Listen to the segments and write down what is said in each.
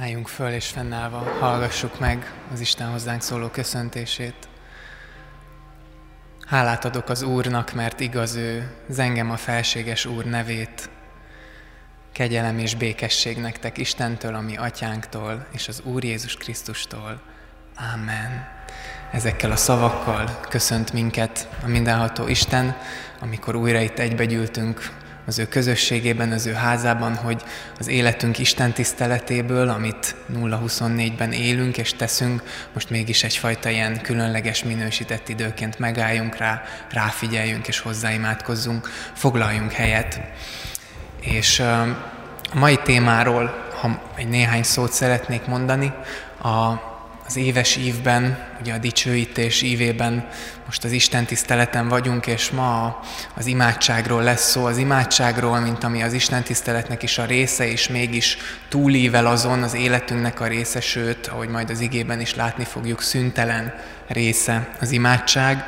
Álljunk föl és fennállva hallgassuk meg az Isten hozzánk szóló köszöntését. Hálát adok az Úrnak, mert igaz ő, zengem a felséges Úr nevét. Kegyelem és békesség nektek Istentől, ami atyánktól, és az Úr Jézus Krisztustól. Amen. Ezekkel a szavakkal köszönt minket a mindenható Isten, amikor újra itt egybegyűltünk az ő közösségében, az ő házában, hogy az életünk Isten tiszteletéből, amit 0-24-ben élünk és teszünk, most mégis egyfajta ilyen különleges minősített időként megálljunk rá, ráfigyeljünk és hozzáimádkozzunk, foglaljunk helyet. És a mai témáról, ha egy néhány szót szeretnék mondani, a az éves ívben, ugye a dicsőítés ívében most az Isten tiszteleten vagyunk, és ma az imádságról lesz szó, az imádságról, mint ami az Isten tiszteletnek is a része, és mégis túlível azon az életünknek a része, sőt, ahogy majd az igében is látni fogjuk, szüntelen része az imádság.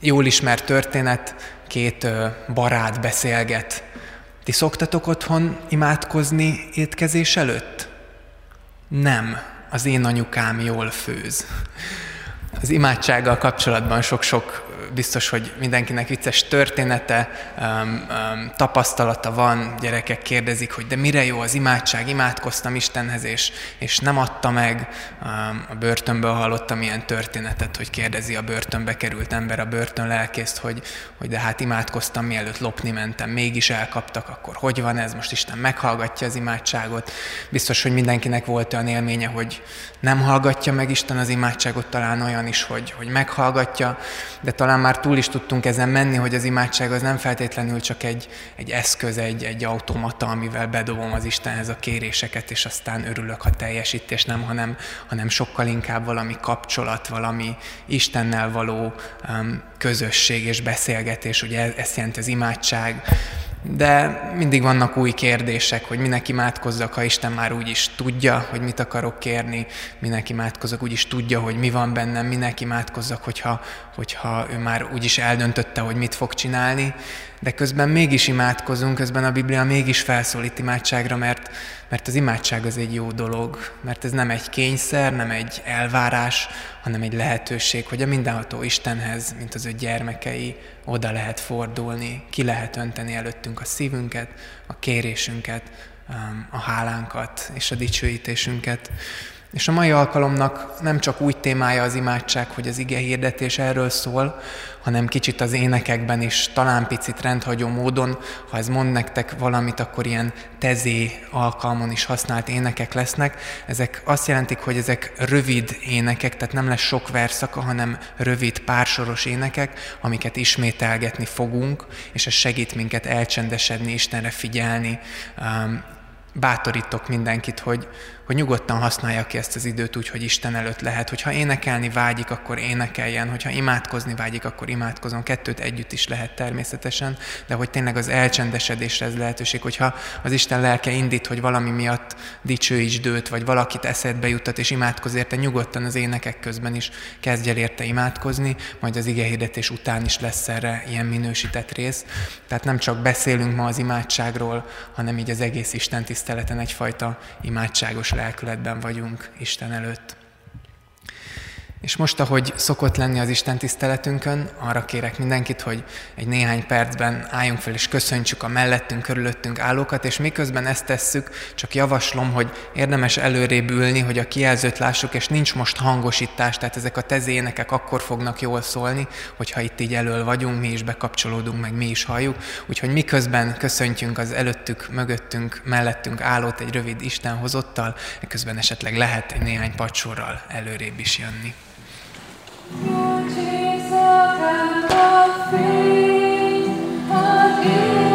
Jól ismert történet, két barát beszélget. Ti szoktatok otthon imádkozni étkezés előtt? Nem az én anyukám jól főz. Az imádsággal kapcsolatban sok-sok biztos, hogy mindenkinek vicces története, tapasztalata van, gyerekek kérdezik, hogy de mire jó az imádság, imádkoztam Istenhez, és, és nem adta meg. A börtönből hallottam ilyen történetet, hogy kérdezi a börtönbe került ember a börtön lelkészt, hogy, hogy de hát imádkoztam, mielőtt lopni mentem, mégis elkaptak, akkor hogy van ez, most Isten meghallgatja az imádságot. Biztos, hogy mindenkinek volt olyan élménye, hogy nem hallgatja meg Isten az imádságot, talán olyan is, hogy, hogy meghallgatja, de talán már túl is tudtunk ezen menni, hogy az imádság az nem feltétlenül csak egy, egy eszköz, egy, egy automata, amivel bedobom az Istenhez a kéréseket, és aztán örülök, ha teljesítés nem, hanem, hanem sokkal inkább valami kapcsolat, valami Istennel való um, közösség és beszélgetés, ugye ezt jelenti az imádság, de mindig vannak új kérdések, hogy minek imádkozzak, ha Isten már úgy is tudja, hogy mit akarok kérni, minek imádkozok, úgy is tudja, hogy mi van bennem, minek imádkozzak, hogyha, hogyha ő már úgy is eldöntötte, hogy mit fog csinálni, de közben mégis imádkozunk, közben a Biblia mégis felszólít imádságra, mert, mert az imádság az egy jó dolog, mert ez nem egy kényszer, nem egy elvárás, hanem egy lehetőség, hogy a mindenható Istenhez, mint az ő gyermekei, oda lehet fordulni, ki lehet önteni előttünk a szívünket, a kérésünket, a hálánkat és a dicsőítésünket. És a mai alkalomnak nem csak úgy témája az imádság, hogy az ige hirdetés erről szól, hanem kicsit az énekekben is, talán picit rendhagyó módon, ha ez mond nektek valamit, akkor ilyen tezé alkalmon is használt énekek lesznek. Ezek azt jelentik, hogy ezek rövid énekek, tehát nem lesz sok verszaka, hanem rövid pársoros énekek, amiket ismételgetni fogunk, és ez segít minket elcsendesedni, Istenre figyelni, bátorítok mindenkit, hogy, hogy nyugodtan használja ki ezt az időt úgy, hogy Isten előtt lehet. Hogyha énekelni vágyik, akkor énekeljen, hogyha imádkozni vágyik, akkor imádkozom. Kettőt együtt is lehet természetesen, de hogy tényleg az elcsendesedésre ez lehetőség, hogyha az Isten lelke indít, hogy valami miatt dicsőítsd őt, vagy valakit eszedbe juttat, és imádkoz érte, nyugodtan az énekek közben is kezdj el érte imádkozni, majd az igehirdetés után is lesz erre ilyen minősített rész. Tehát nem csak beszélünk ma az imádságról, hanem így az egész Isten tiszteleten egyfajta imádságos lelkületben vagyunk Isten előtt. És most, ahogy szokott lenni az Isten tiszteletünkön, arra kérek mindenkit, hogy egy néhány percben álljunk fel és köszöntsük a mellettünk, körülöttünk állókat, és miközben ezt tesszük, csak javaslom, hogy érdemes előrébb ülni, hogy a kijelzőt lássuk, és nincs most hangosítás, tehát ezek a tezénekek akkor fognak jól szólni, hogyha itt így elől vagyunk, mi is bekapcsolódunk, meg mi is halljuk. Úgyhogy miközben köszöntjünk az előttük, mögöttünk, mellettünk állót egy rövid Isten hozottal, közben esetleg lehet egy néhány pacsorral előrébb is jönni. Muchísimo tanto fin, aquí.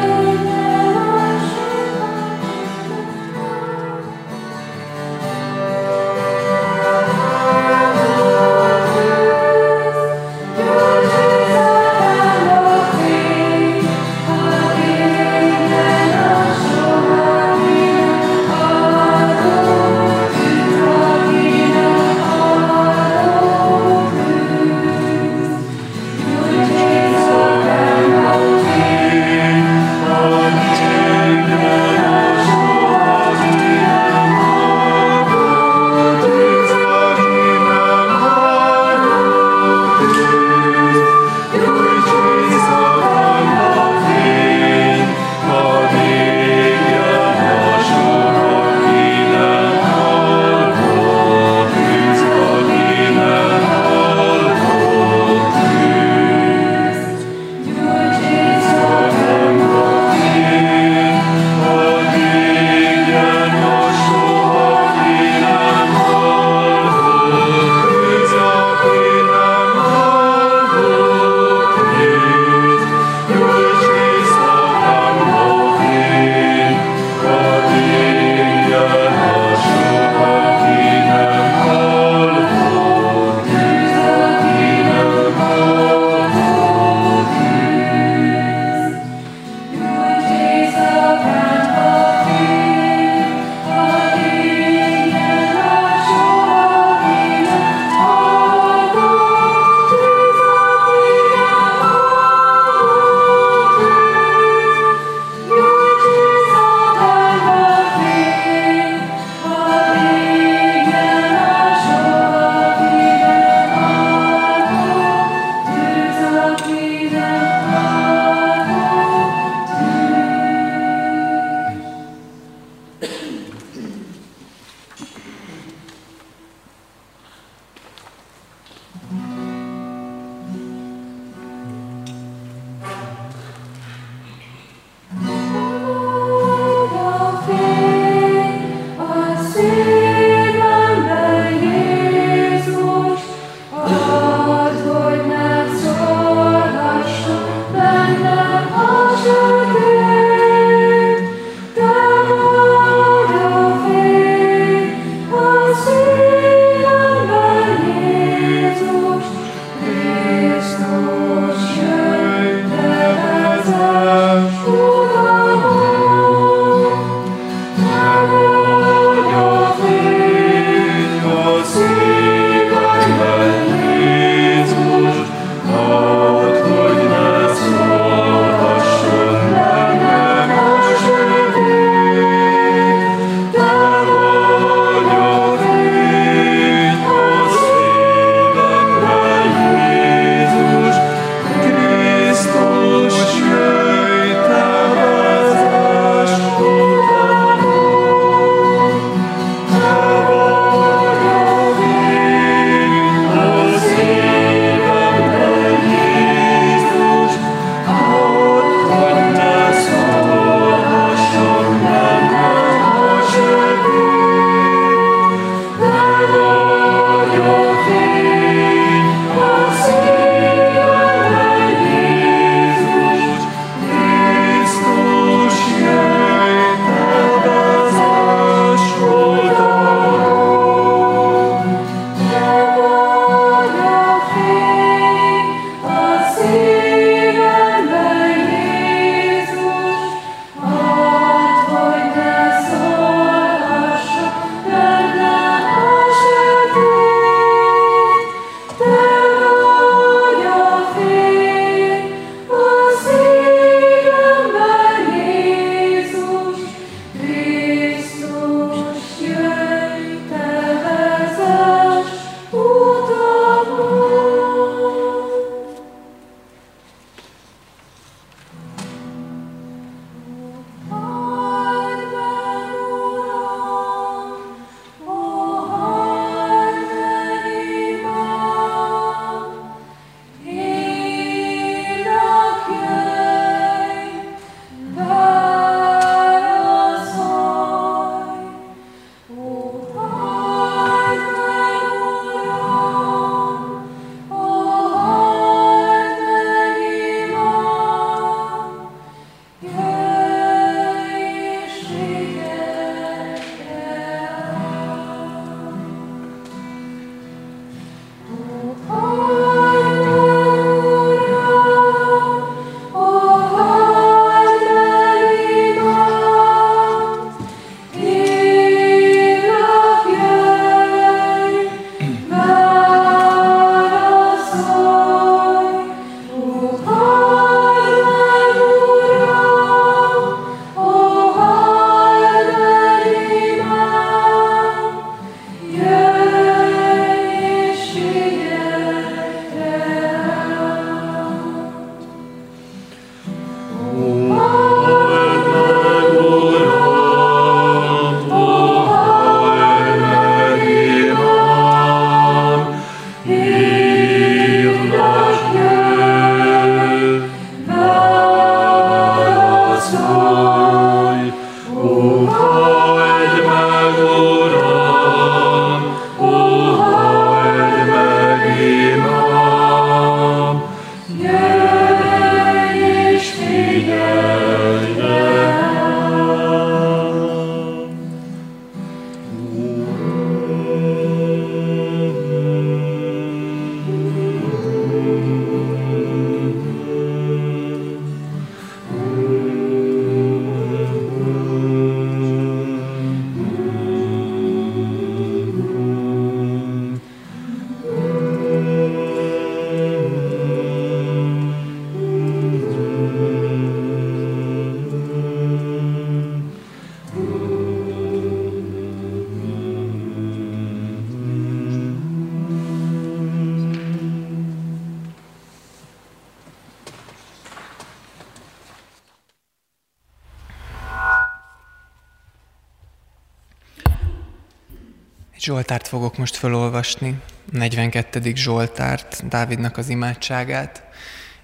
Zsoltárt fogok most felolvasni, 42. Zsoltárt, Dávidnak az imádságát,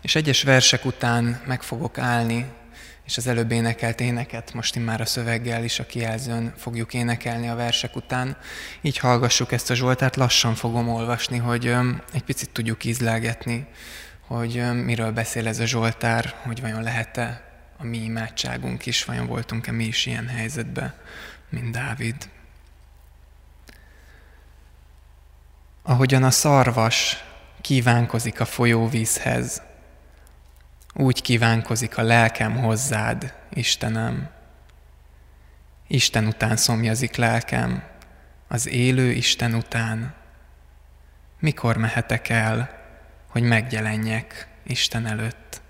és egyes versek után meg fogok állni, és az előbb énekelt éneket most már a szöveggel is a kijelzőn fogjuk énekelni a versek után. Így hallgassuk ezt a Zsoltárt, lassan fogom olvasni, hogy egy picit tudjuk ízlelgetni, hogy miről beszél ez a Zsoltár, hogy vajon lehet-e a mi imádságunk is, vajon voltunk-e mi is ilyen helyzetben, mint Dávid. Ahogyan a szarvas kívánkozik a folyóvízhez, úgy kívánkozik a lelkem hozzád, Istenem. Isten után szomjazik lelkem, az élő Isten után. Mikor mehetek el, hogy megjelenjek Isten előtt?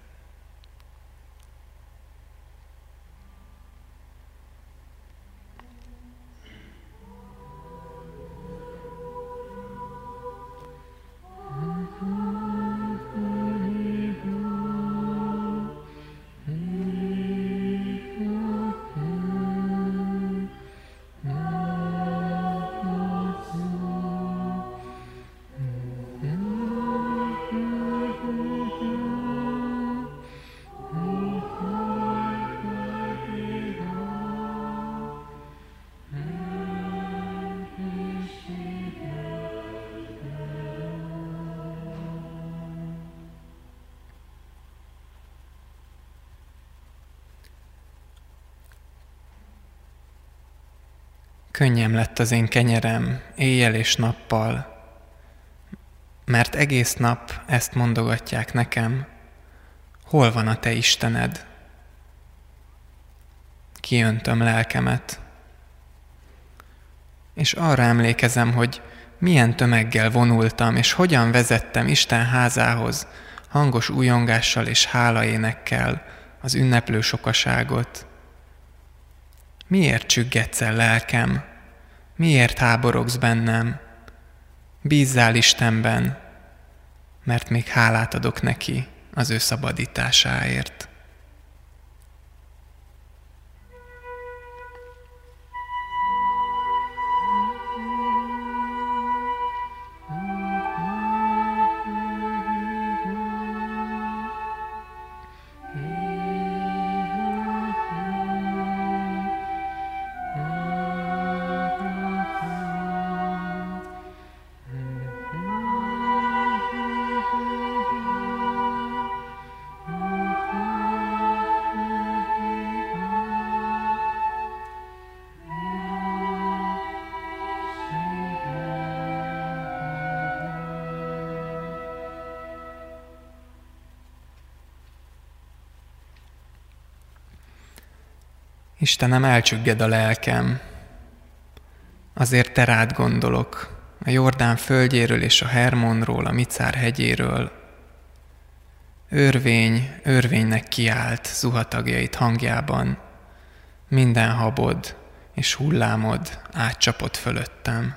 Könnyem lett az én kenyerem éjjel és nappal, mert egész nap ezt mondogatják nekem, hol van a te Istened? Kiöntöm lelkemet. És arra emlékezem, hogy milyen tömeggel vonultam, és hogyan vezettem Isten házához, hangos újongással és hálaénekkel az ünneplő sokaságot. Miért csüggetsz el lelkem? Miért háborogsz bennem? Bízzál Istenben, mert még hálát adok neki az ő szabadításáért. Istenem, elcsügged a lelkem, azért te rád gondolok, a Jordán földjéről és a Hermonról, a Micár hegyéről. Örvény, örvénynek kiált zuhatagjait hangjában, minden habod és hullámod átcsapott fölöttem.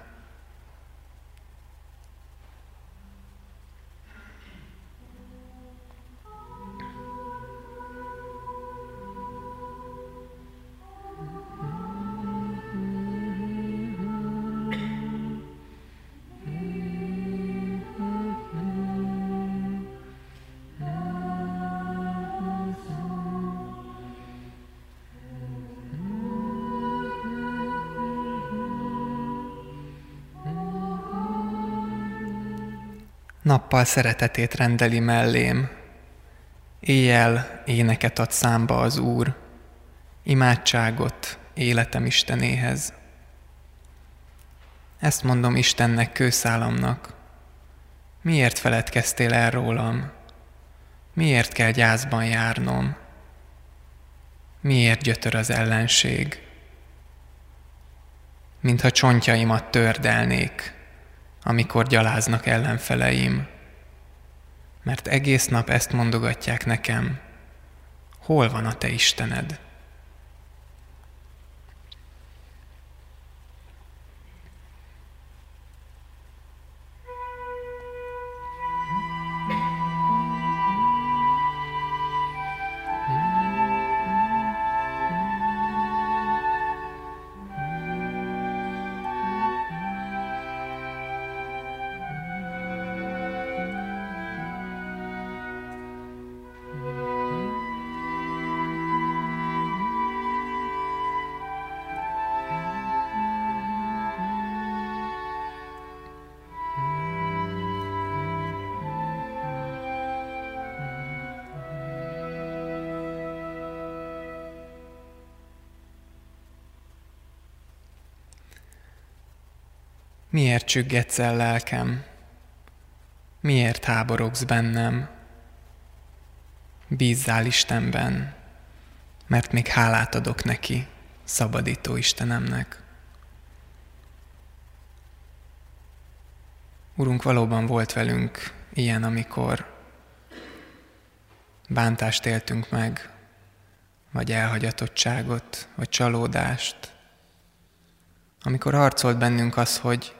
Nappal szeretetét rendeli mellém, éjjel éneket ad számba az Úr, imádságot életem Istenéhez. Ezt mondom Istennek, kőszálamnak. Miért feledkeztél el rólam? Miért kell gyászban járnom? Miért gyötör az ellenség? Mintha csontjaimat tördelnék, amikor gyaláznak ellenfeleim. Mert egész nap ezt mondogatják nekem, hol van a te Istened? Miért csüggetsz el lelkem? Miért háborogsz bennem? Bízzál Istenben, mert még hálát adok neki, szabadító Istenemnek. Urunk, valóban volt velünk ilyen, amikor bántást éltünk meg, vagy elhagyatottságot, vagy csalódást. Amikor harcolt bennünk az, hogy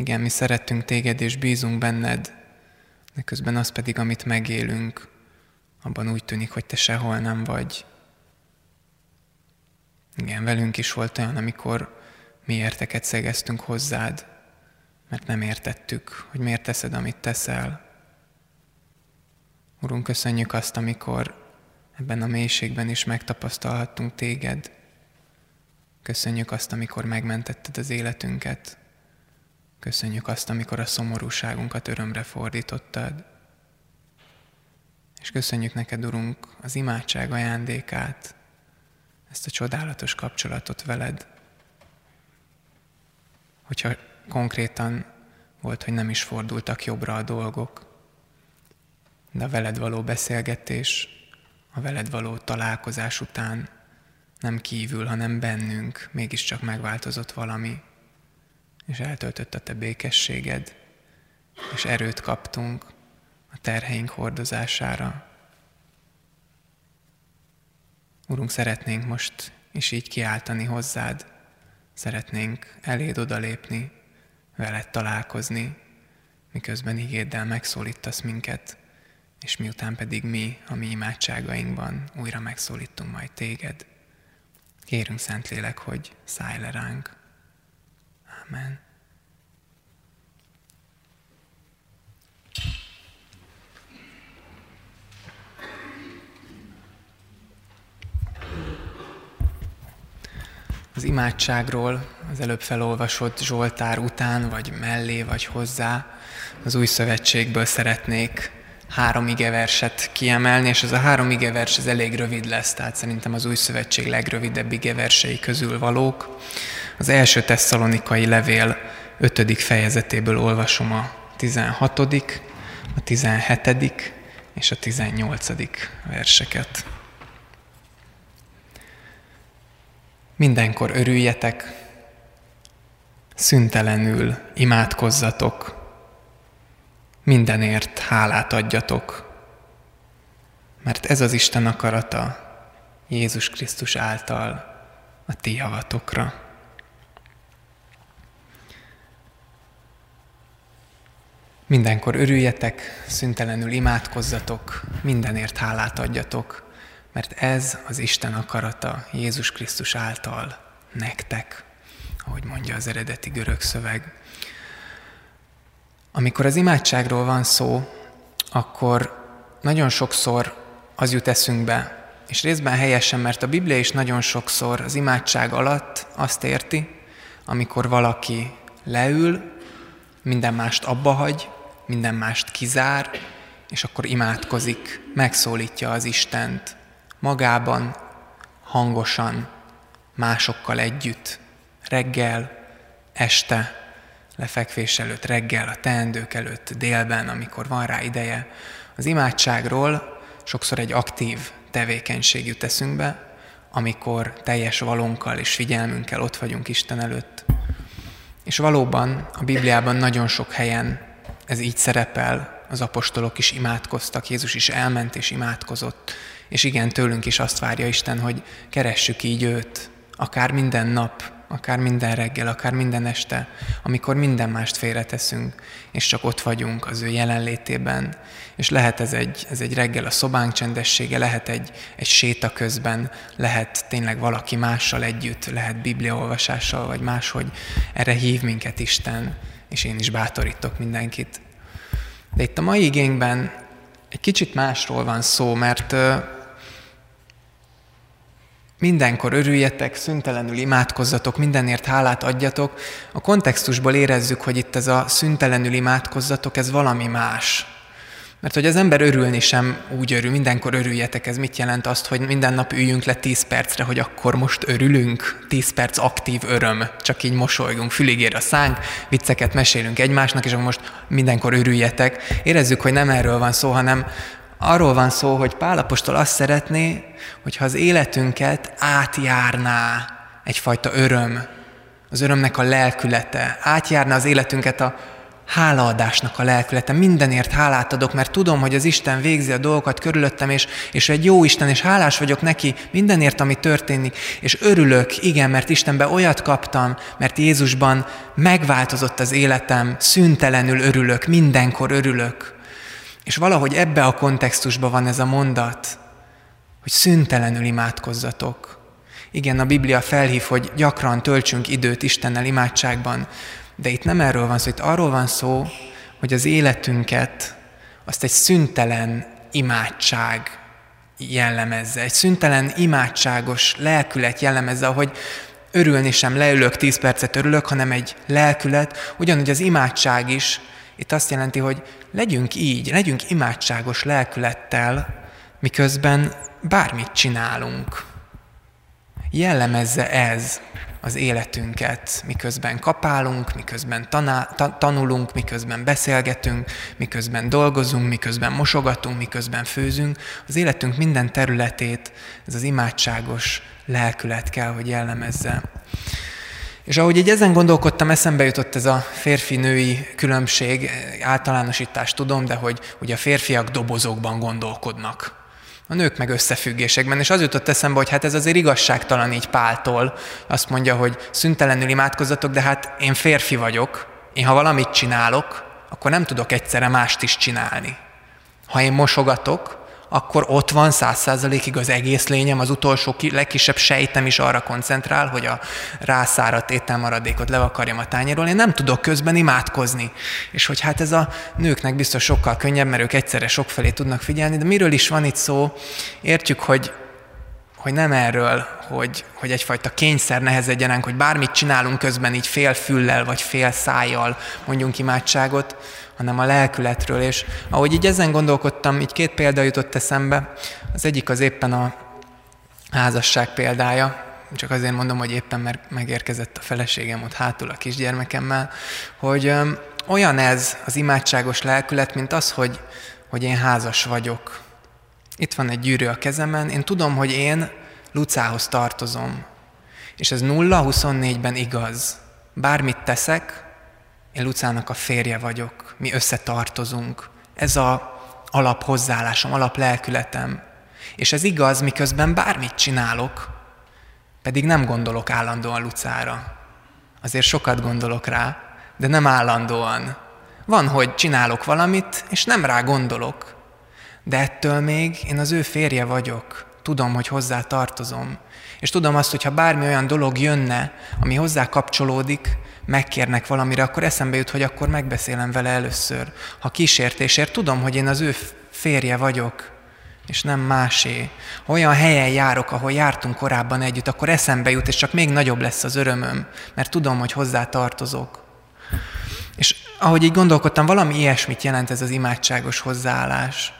igen, mi szeretünk téged és bízunk benned, de közben az pedig, amit megélünk, abban úgy tűnik, hogy te sehol nem vagy. Igen, velünk is volt olyan, amikor mi érteket szegeztünk hozzád, mert nem értettük, hogy miért teszed, amit teszel. Urunk, köszönjük azt, amikor ebben a mélységben is megtapasztalhattunk téged. Köszönjük azt, amikor megmentetted az életünket. Köszönjük azt, amikor a szomorúságunkat örömre fordítottad. És köszönjük neked, Urunk, az imádság ajándékát, ezt a csodálatos kapcsolatot veled. Hogyha konkrétan volt, hogy nem is fordultak jobbra a dolgok, de a veled való beszélgetés, a veled való találkozás után nem kívül, hanem bennünk mégiscsak megváltozott valami, és eltöltött a te békességed, és erőt kaptunk a terheink hordozására. Urunk, szeretnénk most is így kiáltani hozzád, szeretnénk eléd odalépni, veled találkozni, miközben ígéddel megszólítasz minket, és miután pedig mi a mi imádságainkban újra megszólítunk majd téged. Kérünk Szentlélek, hogy szállj le ránk. Amen. Az imádságról az előbb felolvasott Zsoltár után, vagy mellé, vagy hozzá az új szövetségből szeretnék három igeverset kiemelni, és ez a három igevers ez elég rövid lesz, tehát szerintem az új szövetség legrövidebb igeversei közül valók. Az első tesszalonikai levél ötödik fejezetéből olvasom a 16., a 17. és a 18. verseket. Mindenkor örüljetek, szüntelenül imádkozzatok, mindenért hálát adjatok, mert ez az Isten akarata Jézus Krisztus által a ti javatokra. Mindenkor örüljetek, szüntelenül imádkozzatok, mindenért hálát adjatok, mert ez az Isten akarata Jézus Krisztus által nektek, ahogy mondja az eredeti görög szöveg. Amikor az imádságról van szó, akkor nagyon sokszor az jut eszünkbe, és részben helyesen, mert a Biblia is nagyon sokszor az imádság alatt azt érti, amikor valaki leül, minden mást abba hagy, minden mást kizár, és akkor imádkozik, megszólítja az Istent magában, hangosan, másokkal együtt, reggel, este, lefekvés előtt, reggel, a teendők előtt, délben, amikor van rá ideje. Az imádságról sokszor egy aktív tevékenység jut eszünkbe, amikor teljes valónkkal és figyelmünkkel ott vagyunk Isten előtt. És valóban a Bibliában nagyon sok helyen ez így szerepel, az apostolok is imádkoztak, Jézus is elment és imádkozott, és igen, tőlünk is azt várja Isten, hogy keressük így őt, akár minden nap, akár minden reggel, akár minden este, amikor minden mást félreteszünk, és csak ott vagyunk az ő jelenlétében. És lehet ez egy, ez egy reggel a szobánk csendessége, lehet egy, egy séta közben, lehet tényleg valaki mással együtt, lehet bibliaolvasással, vagy máshogy. Erre hív minket Isten, és én is bátorítok mindenkit. De itt a mai igényben egy kicsit másról van szó, mert Mindenkor örüljetek, szüntelenül imádkozzatok, mindenért hálát adjatok. A kontextusból érezzük, hogy itt ez a szüntelenül imádkozzatok, ez valami más. Mert hogy az ember örülni sem úgy örül, mindenkor örüljetek, ez mit jelent? Azt, hogy minden nap üljünk le 10 percre, hogy akkor most örülünk, 10 perc aktív öröm, csak így mosolygunk, fülig ér a szánk, vicceket mesélünk egymásnak, és akkor most mindenkor örüljetek. Érezzük, hogy nem erről van szó, hanem arról van szó, hogy Pálapostól azt szeretné, hogyha az életünket átjárná egyfajta öröm, az örömnek a lelkülete, átjárna az életünket a hálaadásnak a lelkülete. Mindenért hálát adok, mert tudom, hogy az Isten végzi a dolgokat körülöttem, és, és egy jó Isten, és hálás vagyok neki mindenért, ami történik, és örülök, igen, mert Istenbe olyat kaptam, mert Jézusban megváltozott az életem, szüntelenül örülök, mindenkor örülök. És valahogy ebbe a kontextusban van ez a mondat, hogy szüntelenül imádkozzatok. Igen, a Biblia felhív, hogy gyakran töltsünk időt Istennel imádságban, de itt nem erről van szó, itt arról van szó, hogy az életünket azt egy szüntelen imádság jellemezze, egy szüntelen imádságos lelkület jellemezze, ahogy örülni sem leülök, tíz percet örülök, hanem egy lelkület, ugyanúgy az imádság is, itt azt jelenti, hogy legyünk így, legyünk imádságos lelkülettel, miközben bármit csinálunk. Jellemezze ez az életünket, miközben kapálunk, miközben tanulunk, miközben beszélgetünk, miközben dolgozunk, miközben mosogatunk, miközben főzünk. Az életünk minden területét ez az imádságos lelkület kell, hogy jellemezze. És ahogy így ezen gondolkodtam, eszembe jutott ez a férfi-női különbség, általánosítást tudom, de hogy ugye a férfiak dobozokban gondolkodnak a nők meg összefüggésekben. És az jutott eszembe, hogy hát ez azért igazságtalan így Páltól. Azt mondja, hogy szüntelenül imádkozzatok, de hát én férfi vagyok, én ha valamit csinálok, akkor nem tudok egyszerre mást is csinálni. Ha én mosogatok, akkor ott van száz százalékig az egész lényem, az utolsó legkisebb sejtem is arra koncentrál, hogy a rászáradt ételmaradékot levakarjam a tányéról. Én nem tudok közben imádkozni. És hogy hát ez a nőknek biztos sokkal könnyebb, mert ők egyszerre sokfelé tudnak figyelni, de miről is van itt szó? Értjük, hogy hogy nem erről, hogy, hogy egyfajta kényszer nehezedjen hogy bármit csinálunk közben így fél füllel vagy fél szájjal mondjunk imádságot, hanem a lelkületről. És ahogy így ezen gondolkodtam, így két példa jutott eszembe. Az egyik az éppen a házasság példája, csak azért mondom, hogy éppen mert megérkezett a feleségem ott hátul a kisgyermekemmel, hogy olyan ez az imádságos lelkület, mint az, hogy, hogy én házas vagyok. Itt van egy gyűrű a kezemen, én tudom, hogy én Lucához tartozom. És ez 0-24-ben igaz. Bármit teszek, én Lucának a férje vagyok, mi összetartozunk. Ez a alaphozzáállásom, alaplelkületem. És ez igaz, miközben bármit csinálok, pedig nem gondolok állandóan Lucára. Azért sokat gondolok rá, de nem állandóan. Van, hogy csinálok valamit, és nem rá gondolok. De ettől még én az ő férje vagyok. Tudom, hogy hozzá tartozom. És tudom azt, hogy ha bármi olyan dolog jönne, ami hozzá kapcsolódik, megkérnek valamire, akkor eszembe jut, hogy akkor megbeszélem vele először. Ha kísértésért, tudom, hogy én az ő férje vagyok, és nem másé. Ha olyan helyen járok, ahol jártunk korábban együtt, akkor eszembe jut, és csak még nagyobb lesz az örömöm, mert tudom, hogy hozzá tartozok. És ahogy így gondolkodtam, valami ilyesmit jelent ez az imádságos hozzáállás.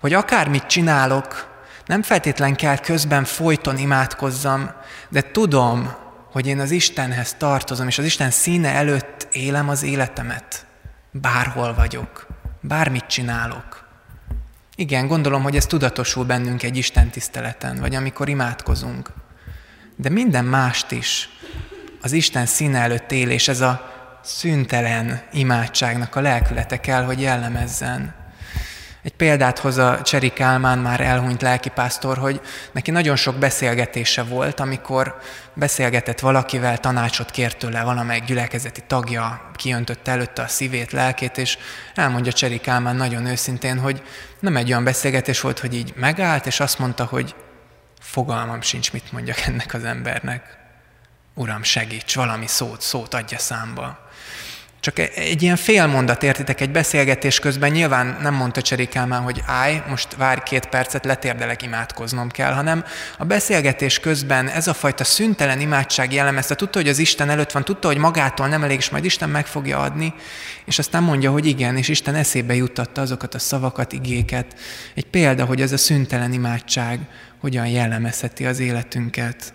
Hogy akármit csinálok, nem feltétlen kell közben folyton imádkozzam, de tudom, hogy én az Istenhez tartozom, és az Isten színe előtt élem az életemet. Bárhol vagyok, bármit csinálok. Igen, gondolom, hogy ez tudatosul bennünk egy Isten tiszteleten, vagy amikor imádkozunk. De minden mást is az Isten színe előtt élés, ez a szüntelen imádságnak a lelkülete kell, hogy jellemezzen. Egy példát hoz a Cseri Kálmán, már elhunyt lelkipásztor, hogy neki nagyon sok beszélgetése volt, amikor beszélgetett valakivel, tanácsot kért tőle valamelyik gyülekezeti tagja, kiöntötte előtte a szívét, lelkét, és elmondja Cseri Kálmán nagyon őszintén, hogy nem egy olyan beszélgetés volt, hogy így megállt, és azt mondta, hogy fogalmam sincs, mit mondjak ennek az embernek. Uram, segíts, valami szót, szót adja számba. Csak egy ilyen fél mondat, értitek, egy beszélgetés közben nyilván nem mondta Cserikálmán, hogy állj, most várj két percet, letérdelek, imádkoznom kell, hanem a beszélgetés közben ez a fajta szüntelen imádság jellemezte, tudta, hogy az Isten előtt van, tudta, hogy magától nem elég, és majd Isten meg fogja adni, és aztán mondja, hogy igen, és Isten eszébe juttatta azokat a szavakat, igéket. Egy példa, hogy ez a szüntelen imádság hogyan jellemezheti az életünket.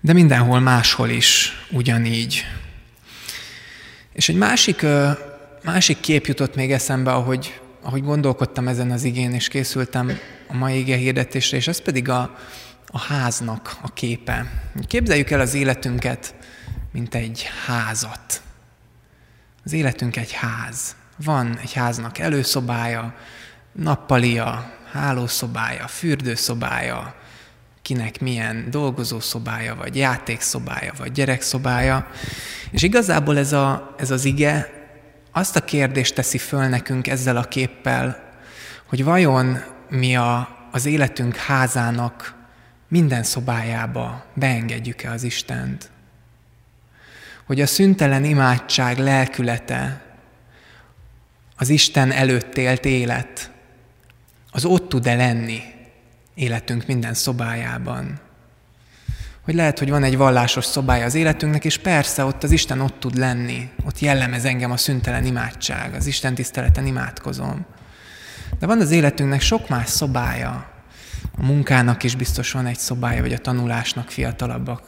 De mindenhol máshol is ugyanígy. És egy másik, másik kép jutott még eszembe, ahogy, ahogy gondolkodtam ezen az igén, és készültem a mai ige hirdetésre, és ez pedig a, a háznak a képe. Képzeljük el az életünket, mint egy házat. Az életünk egy ház. Van egy háznak előszobája, nappalia, hálószobája, fürdőszobája, kinek milyen dolgozószobája, vagy játékszobája, vagy gyerekszobája. És igazából ez, a, ez az ige azt a kérdést teszi föl nekünk ezzel a képpel, hogy vajon mi a, az életünk házának minden szobájába beengedjük-e az Istent? Hogy a szüntelen imádság lelkülete, az Isten előtt élt élet, az ott tud-e lenni életünk minden szobájában? hogy lehet, hogy van egy vallásos szobája az életünknek, és persze ott az Isten ott tud lenni, ott jellemez engem a szüntelen imádság, az Isten tiszteleten imádkozom. De van az életünknek sok más szobája, a munkának is biztos van egy szobája, vagy a tanulásnak fiatalabbak.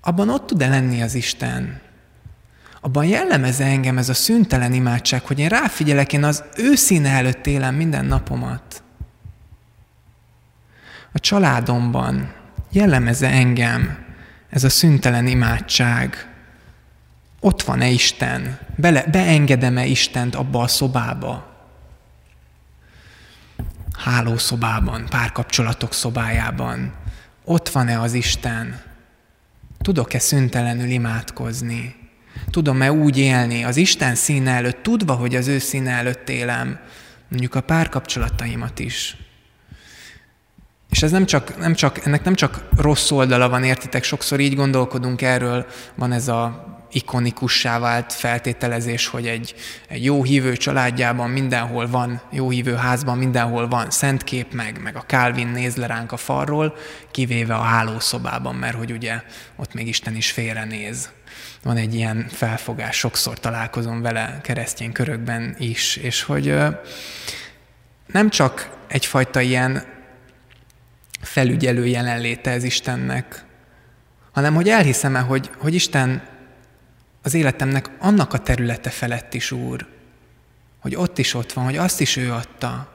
Abban ott tud-e lenni az Isten? Abban jellemez engem ez a szüntelen imádság, hogy én ráfigyelek, én az ő színe előtt élem minden napomat. A családomban, jellemeze engem ez a szüntelen imádság? Ott van-e Isten? Bele, beengedem-e Istent abba a szobába? Hálószobában, párkapcsolatok szobájában. Ott van-e az Isten? Tudok-e szüntelenül imádkozni? Tudom-e úgy élni az Isten színe előtt, tudva, hogy az ő színe előtt élem, mondjuk a párkapcsolataimat is? És ez nem csak, nem csak, ennek nem csak rossz oldala van, értitek, sokszor így gondolkodunk erről, van ez a ikonikussá vált feltételezés, hogy egy, egy jó hívő családjában mindenhol van, jó hívő házban mindenhol van szentkép, meg, meg a Calvin néz le ránk a falról, kivéve a hálószobában, mert hogy ugye ott még Isten is félrenéz. Van egy ilyen felfogás, sokszor találkozom vele keresztény körökben is, és hogy nem csak egyfajta ilyen felügyelő jelenléte ez Istennek, hanem hogy elhiszem-e, hogy, hogy Isten az életemnek annak a területe felett is Úr, hogy ott is ott van, hogy azt is ő adta.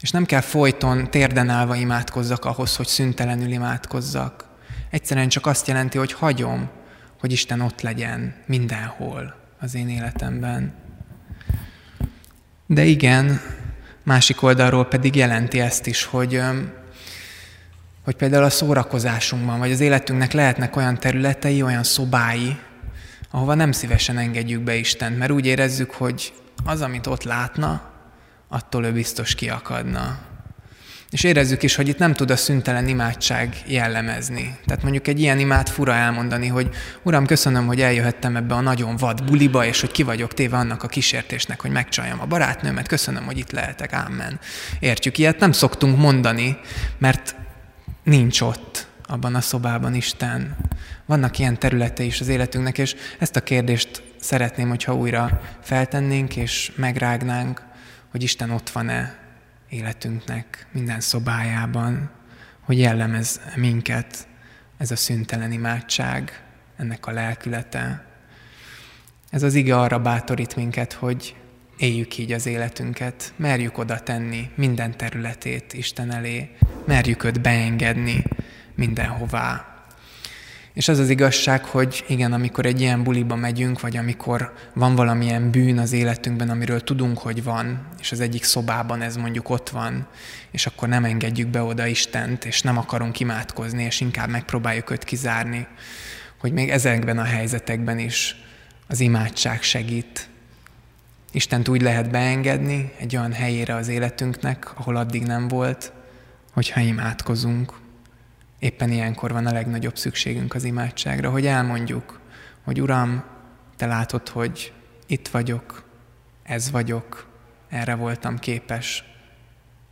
És nem kell folyton térden állva imádkozzak ahhoz, hogy szüntelenül imádkozzak. Egyszerűen csak azt jelenti, hogy hagyom, hogy Isten ott legyen mindenhol az én életemben. De igen, másik oldalról pedig jelenti ezt is, hogy hogy például a szórakozásunkban, vagy az életünknek lehetnek olyan területei, olyan szobái, ahova nem szívesen engedjük be Istent, mert úgy érezzük, hogy az, amit ott látna, attól ő biztos kiakadna. És érezzük is, hogy itt nem tud a szüntelen imádság jellemezni. Tehát mondjuk egy ilyen imád fura elmondani, hogy Uram, köszönöm, hogy eljöhettem ebbe a nagyon vad buliba, és hogy ki vagyok téve annak a kísértésnek, hogy megcsaljam a barátnőmet, köszönöm, hogy itt lehetek, ámen. Értjük, ilyet nem szoktunk mondani, mert nincs ott abban a szobában Isten. Vannak ilyen területei is az életünknek, és ezt a kérdést szeretném, hogyha újra feltennénk és megrágnánk, hogy Isten ott van-e életünknek minden szobájában, hogy jellemez minket ez a szüntelen imádság, ennek a lelkülete. Ez az ige arra bátorít minket, hogy éljük így az életünket, merjük oda tenni minden területét Isten elé, merjük őt beengedni mindenhová. És az az igazság, hogy igen, amikor egy ilyen buliba megyünk, vagy amikor van valamilyen bűn az életünkben, amiről tudunk, hogy van, és az egyik szobában ez mondjuk ott van, és akkor nem engedjük be oda Istent, és nem akarunk imádkozni, és inkább megpróbáljuk őt kizárni, hogy még ezekben a helyzetekben is az imádság segít, Istent úgy lehet beengedni egy olyan helyére az életünknek, ahol addig nem volt, hogyha imádkozunk. Éppen ilyenkor van a legnagyobb szükségünk az imádságra, hogy elmondjuk, hogy Uram, Te látod, hogy itt vagyok, ez vagyok, erre voltam képes,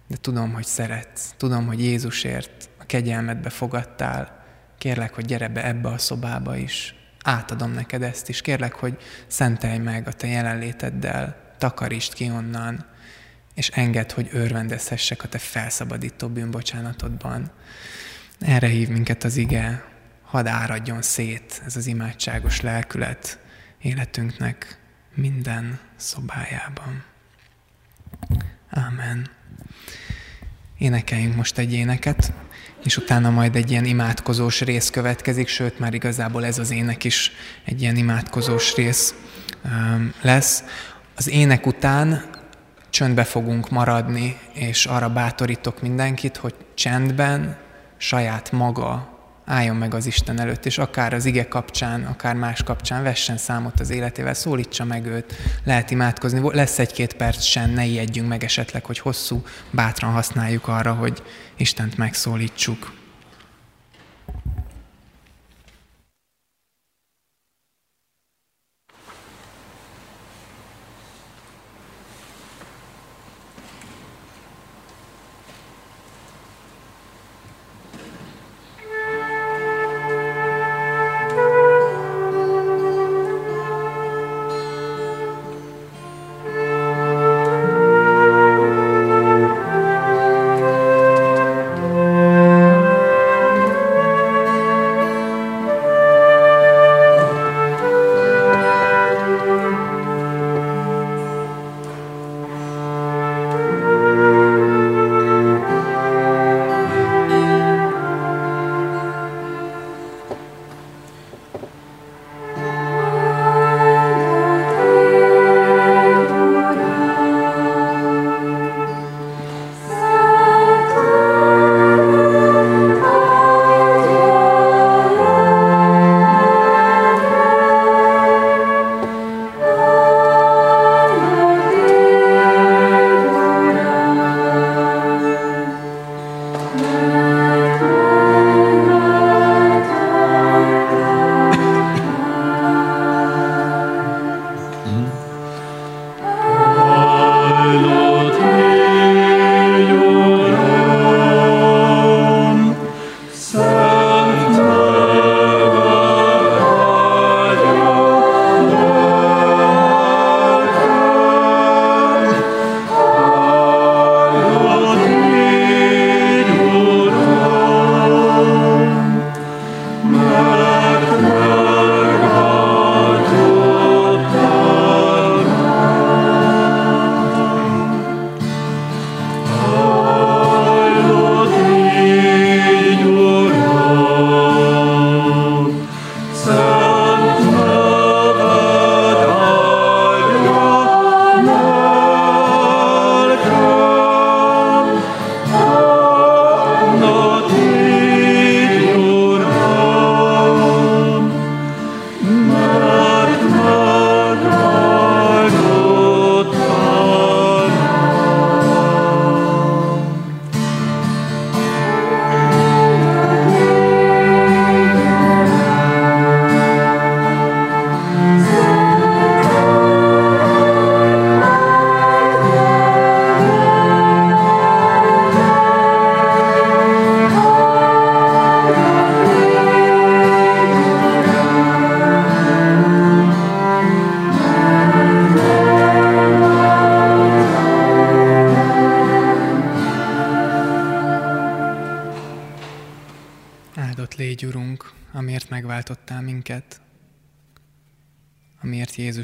de tudom, hogy szeretsz, tudom, hogy Jézusért a kegyelmedbe fogadtál, kérlek, hogy gyere be ebbe a szobába is, átadom neked ezt is, kérlek, hogy szentelj meg a te jelenléteddel, takarítsd ki onnan, és engedd, hogy örvendezhessek a te felszabadító bűnbocsánatodban. Erre hív minket az ige, hadd áradjon szét ez az imádságos lelkület életünknek minden szobájában. Ámen. Énekeljünk most egy éneket, és utána majd egy ilyen imádkozós rész következik, sőt, már igazából ez az ének is egy ilyen imádkozós rész um, lesz. Az ének után csöndbe fogunk maradni, és arra bátorítok mindenkit, hogy csendben, saját maga álljon meg az Isten előtt, és akár az ige kapcsán, akár más kapcsán vessen számot az életével, szólítsa meg őt, lehet imádkozni. Lesz egy-két perc sem, ne ijedjünk meg esetleg, hogy hosszú, bátran használjuk arra, hogy Istent megszólítsuk.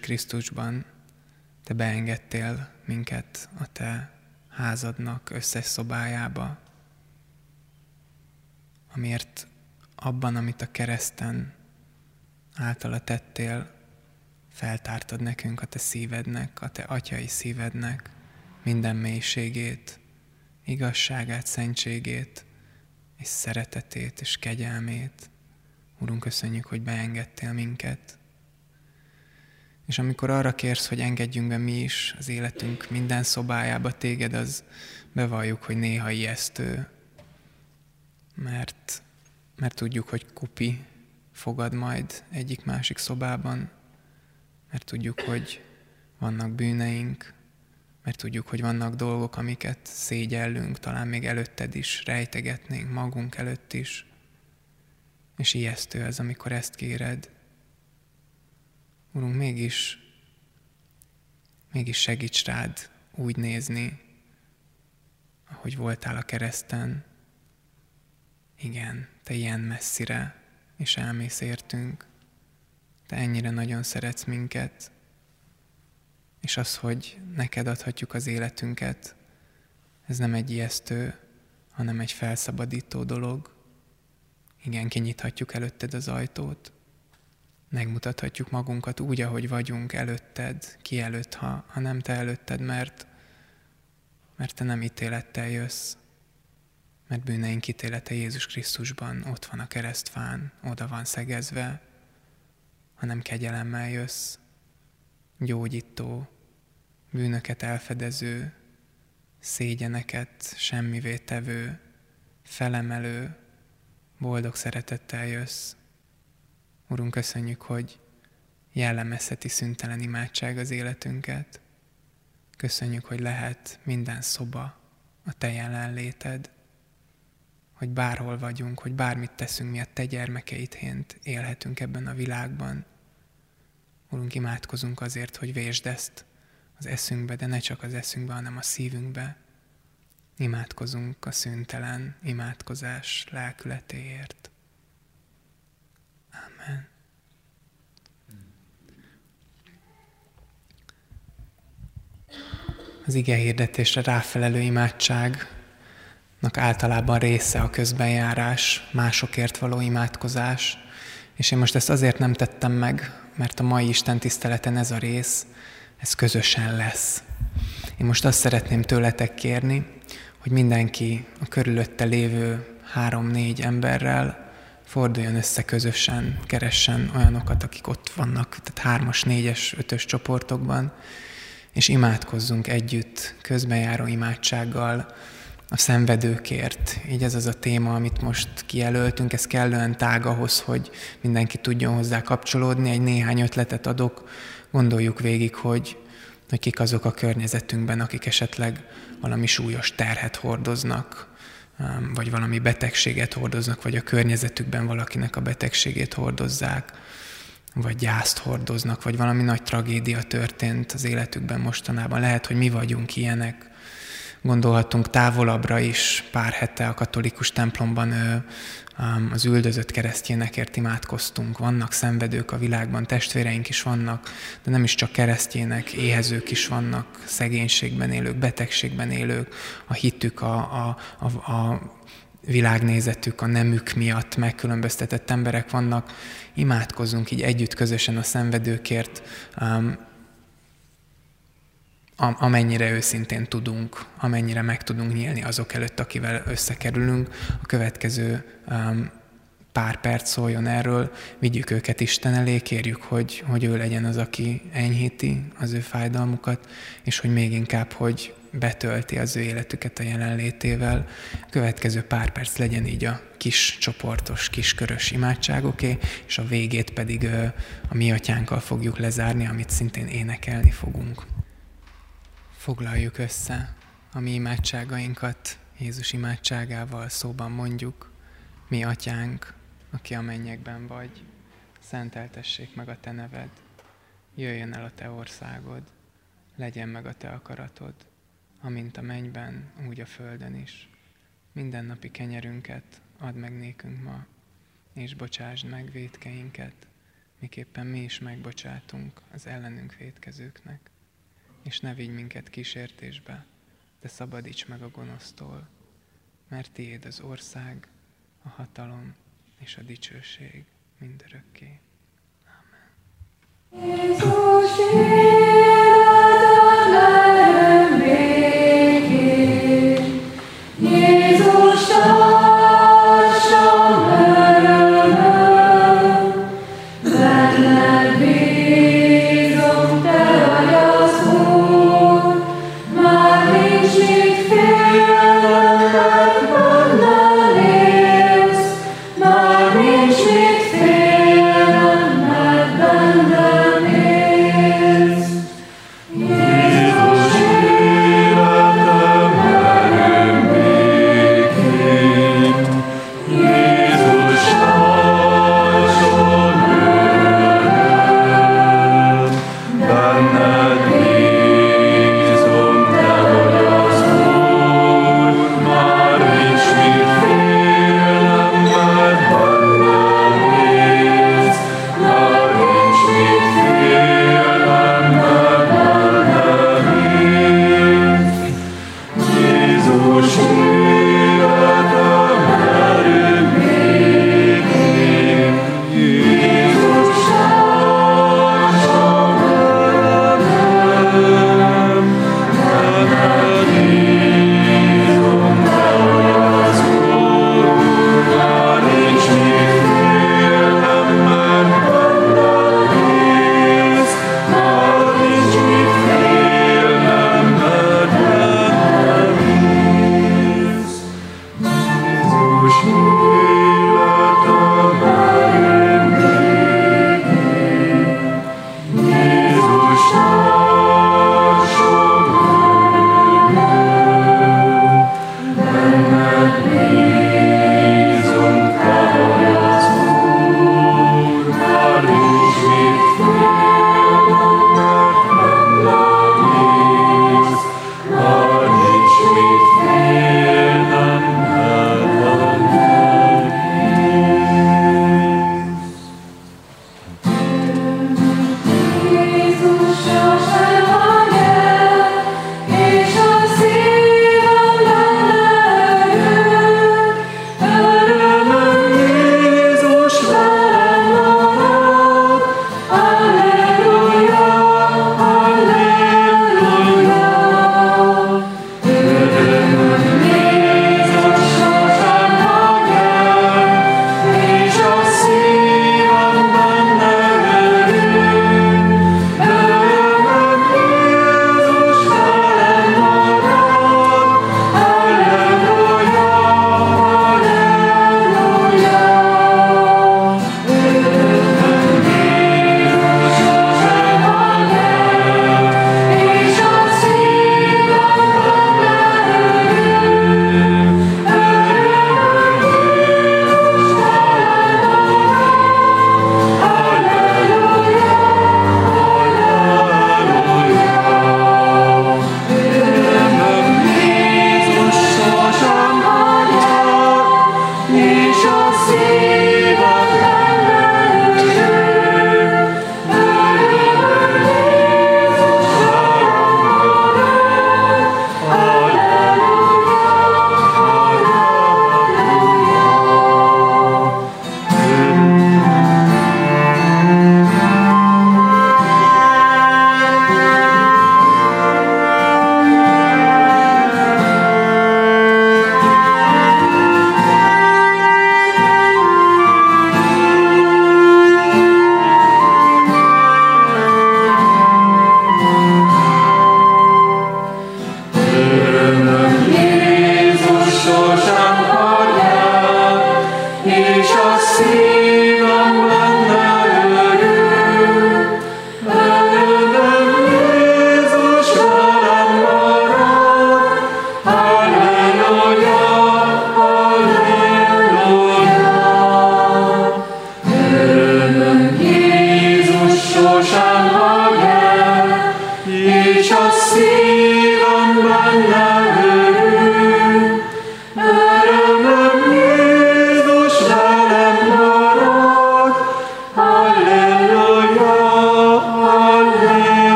Krisztusban Te beengedtél minket a Te házadnak összes szobájába, amiért abban, amit a kereszten általa tettél, feltártad nekünk a Te szívednek, a Te atyai szívednek minden mélységét, igazságát, szentségét, és szeretetét, és kegyelmét. Urunk, köszönjük, hogy beengedtél minket. És amikor arra kérsz, hogy engedjünk be mi is az életünk minden szobájába téged, az bevalljuk, hogy néha ijesztő, mert, mert tudjuk, hogy kupi fogad majd egyik-másik szobában, mert tudjuk, hogy vannak bűneink, mert tudjuk, hogy vannak dolgok, amiket szégyellünk, talán még előtted is rejtegetnénk, magunk előtt is. És ijesztő ez, amikor ezt kéred. Urunk, mégis, mégis segíts rád úgy nézni, ahogy voltál a kereszten. Igen, te ilyen messzire, és elmész értünk. Te ennyire nagyon szeretsz minket, és az, hogy neked adhatjuk az életünket, ez nem egy ijesztő, hanem egy felszabadító dolog. Igen, kinyithatjuk előtted az ajtót, megmutathatjuk magunkat úgy, ahogy vagyunk előtted, ki előtt, ha, ha nem te előtted, mert, mert te nem ítélettel jössz, mert bűneink ítélete Jézus Krisztusban ott van a keresztfán, oda van szegezve, hanem kegyelemmel jössz, gyógyító, bűnöket elfedező, szégyeneket semmivé tevő, felemelő, boldog szeretettel jössz. Urunk, köszönjük, hogy jellemezheti szüntelen imádság az életünket. Köszönjük, hogy lehet minden szoba a Te jelenléted, hogy bárhol vagyunk, hogy bármit teszünk, mi a Te gyermekeidhént élhetünk ebben a világban. Urunk, imádkozunk azért, hogy vésd ezt az eszünkbe, de ne csak az eszünkbe, hanem a szívünkbe. Imádkozunk a szüntelen imádkozás lelkületéért. Amen. Az ige hirdetésre ráfelelő imádságnak általában része a közbenjárás, másokért való imádkozás, és én most ezt azért nem tettem meg, mert a mai Isten tiszteleten ez a rész, ez közösen lesz. Én most azt szeretném tőletek kérni, hogy mindenki a körülötte lévő három-négy emberrel forduljon össze közösen, keressen olyanokat, akik ott vannak, tehát hármas, négyes, ötös csoportokban, és imádkozzunk együtt, közbenjáró imádsággal, a szenvedőkért. Így ez az a téma, amit most kijelöltünk, ez kellően tág ahhoz, hogy mindenki tudjon hozzá kapcsolódni. Egy néhány ötletet adok, gondoljuk végig, hogy, hogy kik azok a környezetünkben, akik esetleg valami súlyos terhet hordoznak, vagy valami betegséget hordoznak, vagy a környezetükben valakinek a betegségét hordozzák, vagy gyászt hordoznak, vagy valami nagy tragédia történt az életükben mostanában. Lehet, hogy mi vagyunk ilyenek, gondolhatunk távolabbra is. Pár hete a katolikus templomban az üldözött keresztjénekért imádkoztunk. Vannak szenvedők a világban, testvéreink is vannak, de nem is csak keresztjének, éhezők is vannak, szegénységben élők, betegségben élők, a hitük, a, a, a, a világnézetük, a nemük miatt megkülönböztetett emberek vannak. Imádkozzunk így együtt közösen a szenvedőkért, amennyire őszintén tudunk, amennyire meg tudunk nyílni azok előtt, akivel összekerülünk. A következő pár perc szóljon erről, vigyük őket Isten elé, kérjük, hogy, hogy ő legyen az, aki enyhíti az ő fájdalmukat, és hogy még inkább, hogy betölti az ő életüket a jelenlétével. Következő pár perc legyen így a kis csoportos, kiskörös imádságoké, és a végét pedig a mi atyánkkal fogjuk lezárni, amit szintén énekelni fogunk. Foglaljuk össze a mi imádságainkat Jézus imádságával, szóban mondjuk, mi atyánk, aki a mennyekben vagy, szenteltessék meg a te neved, jöjjön el a te országod, legyen meg a te akaratod, amint a mennyben, úgy a földön is. Minden napi kenyerünket add meg nékünk ma, és bocsásd meg védkeinket, miképpen mi is megbocsátunk az ellenünk védkezőknek és ne vigy minket kísértésbe, de szabadíts meg a gonosztól, mert tiéd az ország, a hatalom és a dicsőség mindörökké. Amen. Jézus,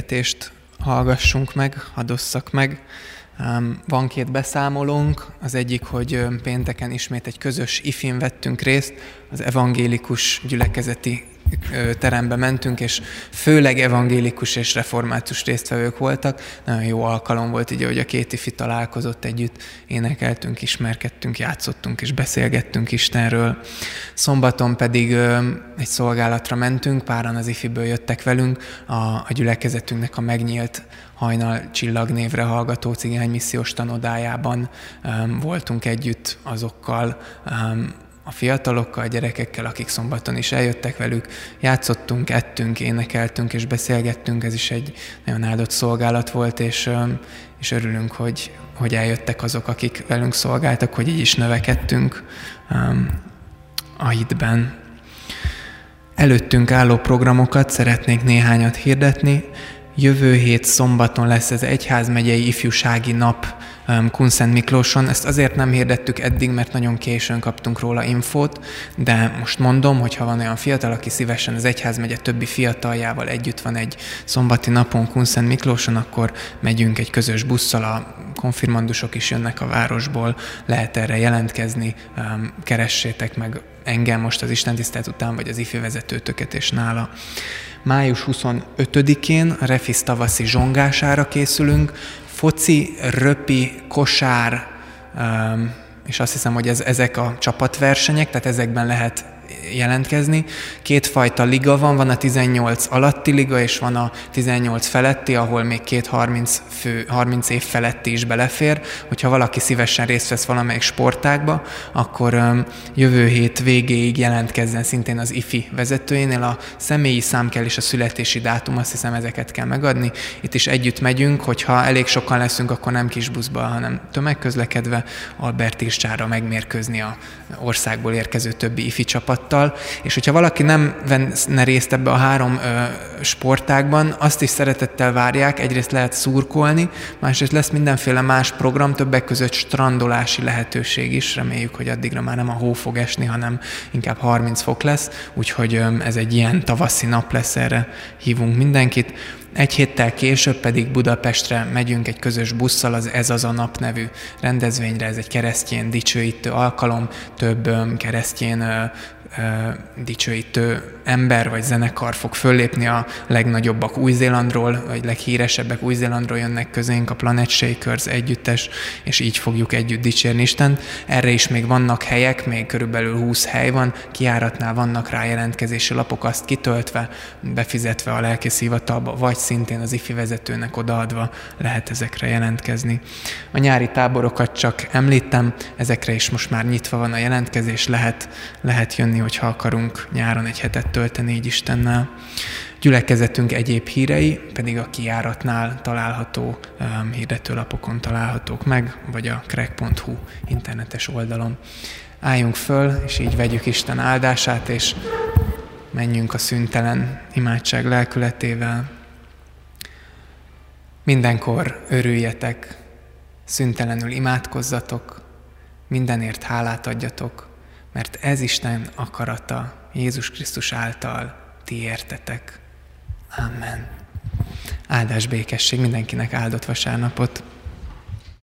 hirdetést hallgassunk meg, adosszak meg. Van két beszámolónk, az egyik, hogy pénteken ismét egy közös ifin vettünk részt, az evangélikus gyülekezeti terembe mentünk, és főleg evangélikus és református résztvevők voltak. Nagyon jó alkalom volt így, hogy a két ifi találkozott együtt, énekeltünk, ismerkedtünk, játszottunk és beszélgettünk Istenről. Szombaton pedig egy szolgálatra mentünk, páran az ifiből jöttek velünk, a, a gyülekezetünknek a megnyílt hajnal csillagnévre hallgató cigány missziós tanodájában um, voltunk együtt azokkal, um, a fiatalokkal, a gyerekekkel, akik szombaton is eljöttek velük, játszottunk, ettünk, énekeltünk és beszélgettünk, ez is egy nagyon áldott szolgálat volt, és, és örülünk, hogy, hogy eljöttek azok, akik velünk szolgáltak, hogy így is növekedtünk a hitben. Előttünk álló programokat szeretnék néhányat hirdetni. Jövő hét szombaton lesz ez Egyházmegyei Ifjúsági Nap Kunszent Miklóson. Ezt azért nem hirdettük eddig, mert nagyon későn kaptunk róla infót, de most mondom, hogy ha van olyan fiatal, aki szívesen az Egyházmegye többi fiataljával együtt van egy szombati napon Kunszent Miklóson, akkor megyünk egy közös busszal, a konfirmandusok is jönnek a városból, lehet erre jelentkezni, um, keressétek meg engem most az Istentisztelt után, vagy az ifi vezetőtöket és nála. Május 25-én a Refis tavaszi zsongására készülünk, foci, röpi, kosár, és azt hiszem, hogy ez, ezek a csapatversenyek, tehát ezekben lehet jelentkezni. Kétfajta liga van, van a 18 alatti liga, és van a 18 feletti, ahol még két 30, fő, 30 év feletti is belefér. Hogyha valaki szívesen részt vesz valamelyik sportákba, akkor jövő hét végéig jelentkezzen szintén az IFI vezetőjénél. A személyi szám kell és a születési dátum, azt hiszem ezeket kell megadni. Itt is együtt megyünk, hogyha elég sokan leszünk, akkor nem kis buszba, hanem tömegközlekedve Albert Ircsára megmérkőzni a országból érkező többi IFI csapattal, csapattal, és hogyha valaki nem venne részt ebbe a három ö, sportágban, azt is szeretettel várják, egyrészt lehet szurkolni, másrészt lesz mindenféle más program, többek között strandolási lehetőség is, reméljük, hogy addigra már nem a hó fog esni, hanem inkább 30 fok lesz, úgyhogy ö, ez egy ilyen tavaszi nap lesz, erre hívunk mindenkit. Egy héttel később pedig Budapestre megyünk egy közös busszal, az Ez az a nap nevű rendezvényre, ez egy keresztjén dicsőítő alkalom, több keresztjén dicsőítő ember vagy zenekar fog föllépni, a legnagyobbak Új-Zélandról, vagy leghíresebbek Új-Zélandról jönnek közénk, a Planet Shakers együttes, és így fogjuk együtt dicsérni Istent. Erre is még vannak helyek, még körülbelül 20 hely van, kiáratnál vannak rá jelentkezési lapok, azt kitöltve, befizetve a lelkész hivatalba, vagy szintén az IFI vezetőnek odaadva lehet ezekre jelentkezni. A nyári táborokat csak említem, ezekre is most már nyitva van a jelentkezés, lehet, lehet jönni, hogyha akarunk nyáron egy hetet tölteni így Istennel. Gyülekezetünk egyéb hírei pedig a kiáratnál található um, hirdetőlapokon találhatók meg, vagy a crack.hu internetes oldalon. Álljunk föl, és így vegyük Isten áldását, és menjünk a szüntelen imádság lelkületével. Mindenkor örüljetek, szüntelenül imádkozzatok, mindenért hálát adjatok, mert ez Isten akarata Jézus Krisztus által ti értetek. Amen. Áldás békesség mindenkinek áldott vasárnapot.